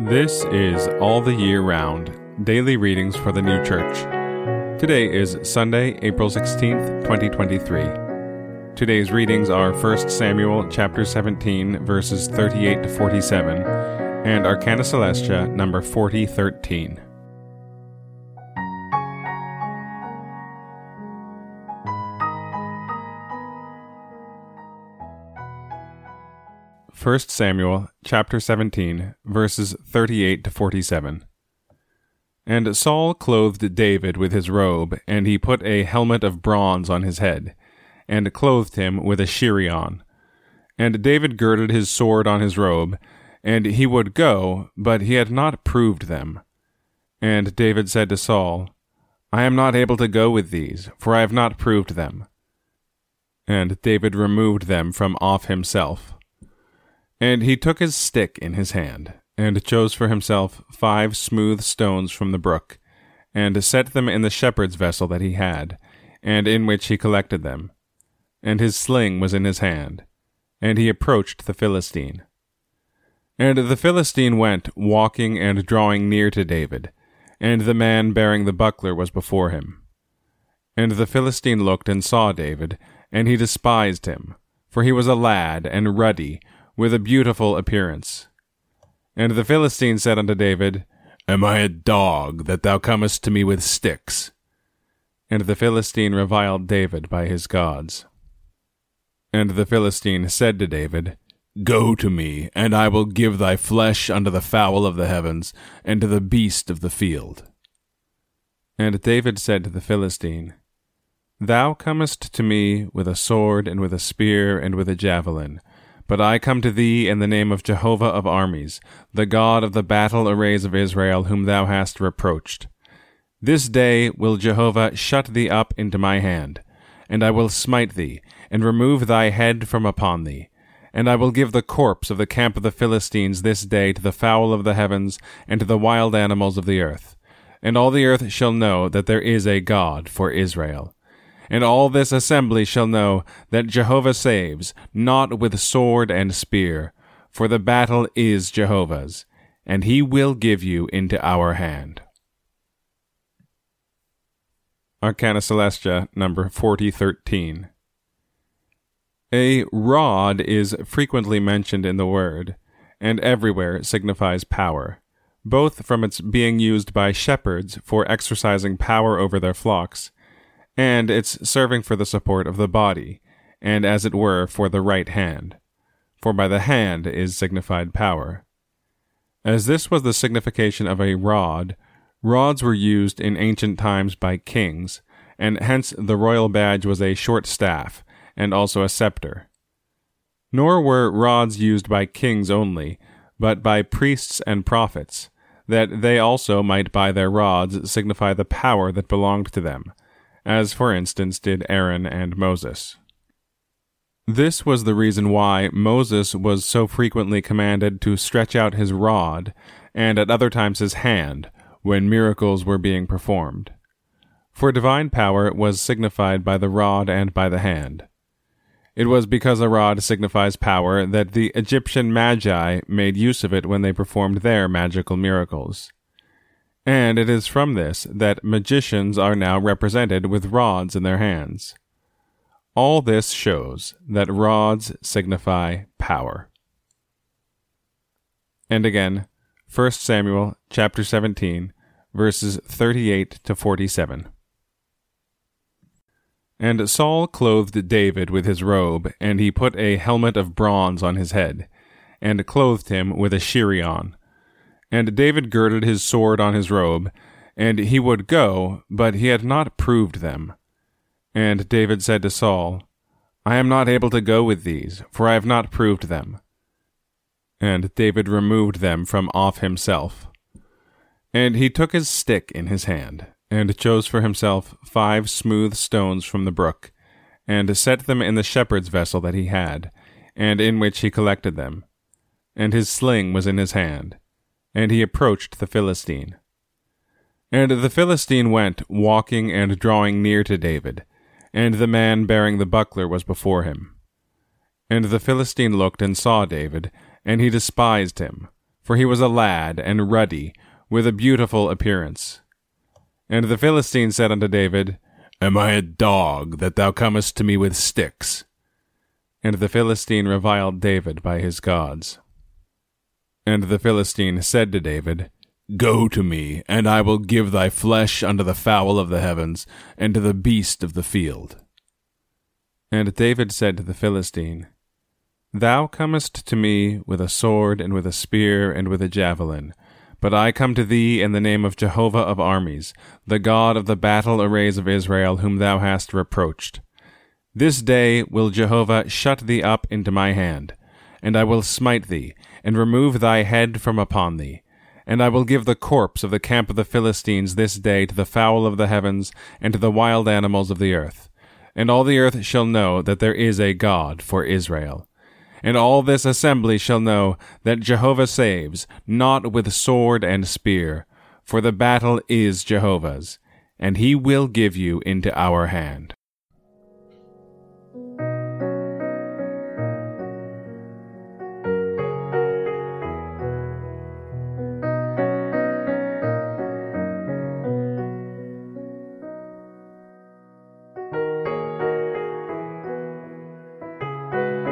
This is All the Year Round Daily Readings for the New Church. Today is Sunday, April 16th, 2023. Today's readings are 1 Samuel chapter 17 verses 38 to 47 and Arcana Coelestia number 4013. 1 Samuel chapter 17 verses 38 to 47. And Saul clothed David with his robe, and he put a helmet of bronze on his head, and clothed him with a chirion. And David girded his sword on his robe, and he would go, but he had not proved them. And David said to Saul, I am not able to go with these, for I have not proved them. And David removed them from off himself. And he took his stick in his hand, and chose for himself five smooth stones from the brook, and set them in the shepherd's vessel that he had, and in which he collected them. And his sling was in his hand, and he approached the Philistine. And the Philistine went, walking and drawing near to David, and the man bearing the buckler was before him. And the Philistine looked and saw David, and he despised him, for he was a lad and ruddy, with a beautiful appearance. And the Philistine said unto David, Am I a dog that thou comest to me with sticks? And the Philistine reviled David by his gods. And the Philistine said to David, Go to me, and I will give thy flesh unto the fowl of the heavens, and to the beast of the field. And David said to the Philistine, Thou comest to me with a sword, and with a spear, and with a javelin, but I come to thee in the name of Jehovah of armies, the God of the battle arrays of Israel, whom thou hast reproached. This day will Jehovah shut thee up into my hand, and I will smite thee, and remove thy head from upon thee. And I will give the corpse of the camp of the Philistines this day to the fowl of the heavens, and to the wild animals of the earth. And all the earth shall know that there is a God for Israel and all this assembly shall know that Jehovah saves, not with sword and spear, for the battle is Jehovah's, and he will give you into our hand. Arcana Coelestia, number 4013. A rod is frequently mentioned in the word, and everywhere signifies power, both from its being used by shepherds for exercising power over their flocks and it's serving for the support of the body, and as it were for the right hand. For by the hand is signified power. As this was the signification of a rod, rods were used in ancient times by kings, and hence the royal badge was a short staff, and also a scepter. Nor were rods used by kings only, but by priests and prophets, that they also might by their rods signify the power that belonged to them as for instance did Aaron and Moses. This was the reason why Moses was so frequently commanded to stretch out his rod, and at other times his hand, when miracles were being performed. For divine power was signified by the rod and by the hand. It was because a rod signifies power that the Egyptian magi made use of it when they performed their magical miracles and it is from this that magicians are now represented with rods in their hands. All this shows that rods signify power. And again, 1 Samuel chapter 17, verses 38 to 47. And Saul clothed David with his robe, and he put a helmet of bronze on his head, and clothed him with a chirion, and David girded his sword on his robe, and he would go, but he had not proved them. And David said to Saul, I am not able to go with these, for I have not proved them. And David removed them from off himself. And he took his stick in his hand, and chose for himself five smooth stones from the brook, and set them in the shepherd's vessel that he had, and in which he collected them. And his sling was in his hand and he approached the Philistine. And the Philistine went, walking and drawing near to David, and the man bearing the buckler was before him. And the Philistine looked and saw David, and he despised him, for he was a lad and ruddy, with a beautiful appearance. And the Philistine said unto David, Am I a dog that thou comest to me with sticks? And the Philistine reviled David by his gods. And the Philistine said to David, Go to me, and I will give thy flesh unto the fowl of the heavens, and to the beast of the field. And David said to the Philistine, Thou comest to me with a sword, and with a spear, and with a javelin. But I come to thee in the name of Jehovah of armies, the God of the battle arrays of Israel, whom thou hast reproached. This day will Jehovah shut thee up into my hand, and I will smite thee, and remove thy head from upon thee. And I will give the corpse of the camp of the Philistines this day to the fowl of the heavens, and to the wild animals of the earth. And all the earth shall know that there is a God for Israel. And all this assembly shall know that Jehovah saves, not with sword and spear, for the battle is Jehovah's, and he will give you into our hand.